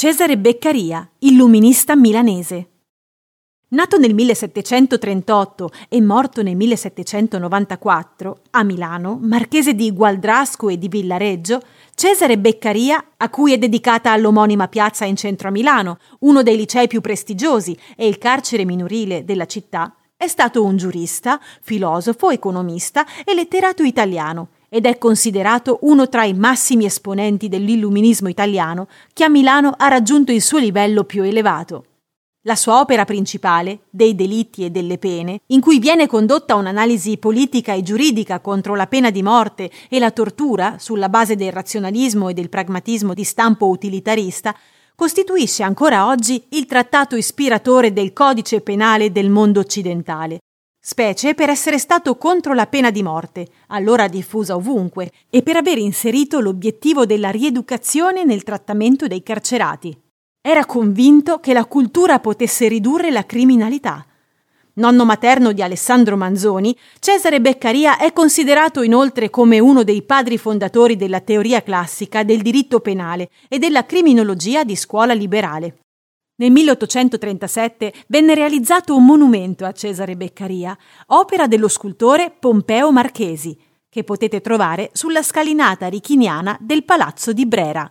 Cesare Beccaria, illuminista milanese. Nato nel 1738 e morto nel 1794 a Milano, marchese di Gualdrasco e di Villareggio, Cesare Beccaria, a cui è dedicata l'omonima piazza in centro a Milano, uno dei licei più prestigiosi e il carcere minorile della città, è stato un giurista, filosofo, economista e letterato italiano ed è considerato uno tra i massimi esponenti dell'illuminismo italiano che a Milano ha raggiunto il suo livello più elevato. La sua opera principale, Dei delitti e delle pene, in cui viene condotta un'analisi politica e giuridica contro la pena di morte e la tortura sulla base del razionalismo e del pragmatismo di stampo utilitarista, costituisce ancora oggi il trattato ispiratore del codice penale del mondo occidentale, specie per essere stato contro la pena di morte, allora diffusa ovunque, e per aver inserito l'obiettivo della rieducazione nel trattamento dei carcerati. Era convinto che la cultura potesse ridurre la criminalità. Nonno materno di Alessandro Manzoni, Cesare Beccaria è considerato inoltre come uno dei padri fondatori della teoria classica del diritto penale e della criminologia di scuola liberale. Nel 1837 venne realizzato un monumento a Cesare Beccaria, opera dello scultore Pompeo Marchesi, che potete trovare sulla scalinata richiniana del Palazzo di Brera.